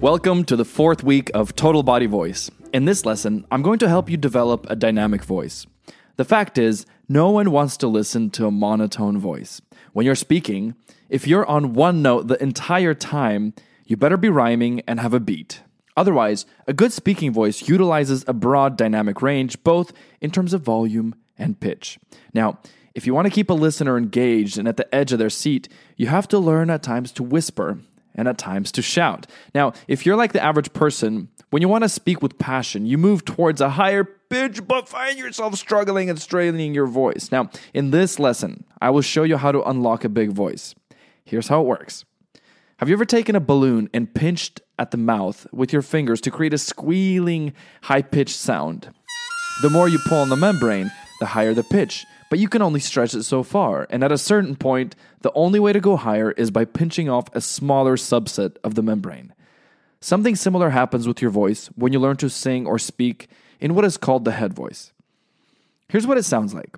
Welcome to the fourth week of Total Body Voice. In this lesson, I'm going to help you develop a dynamic voice. The fact is, no one wants to listen to a monotone voice. When you're speaking, if you're on one note the entire time, you better be rhyming and have a beat. Otherwise, a good speaking voice utilizes a broad dynamic range, both in terms of volume and pitch. Now, if you want to keep a listener engaged and at the edge of their seat, you have to learn at times to whisper and at times to shout. Now, if you're like the average person, when you want to speak with passion, you move towards a higher pitch, but find yourself struggling and straining your voice. Now, in this lesson, I will show you how to unlock a big voice. Here's how it works. Have you ever taken a balloon and pinched at the mouth with your fingers to create a squealing, high pitched sound? The more you pull on the membrane, the higher the pitch, but you can only stretch it so far, and at a certain point, the only way to go higher is by pinching off a smaller subset of the membrane. Something similar happens with your voice when you learn to sing or speak in what is called the head voice. Here's what it sounds like.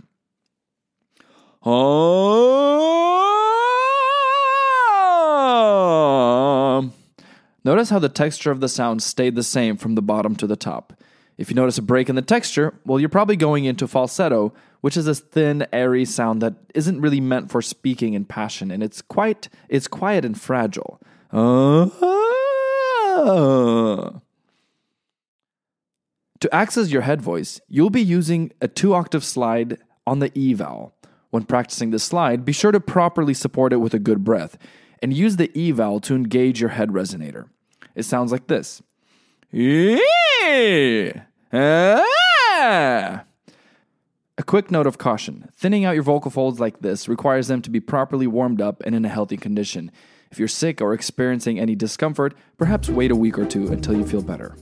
Notice how the texture of the sound stayed the same from the bottom to the top. If you notice a break in the texture, well, you're probably going into falsetto, which is a thin, airy sound that isn't really meant for speaking in passion, and it's quite it's quiet and fragile. Uh, to access your head voice, you'll be using a two octave slide on the E vowel. When practicing this slide, be sure to properly support it with a good breath and use the E vowel to engage your head resonator. It sounds like this. Ah. A quick note of caution thinning out your vocal folds like this requires them to be properly warmed up and in a healthy condition. If you're sick or experiencing any discomfort, perhaps wait a week or two until you feel better.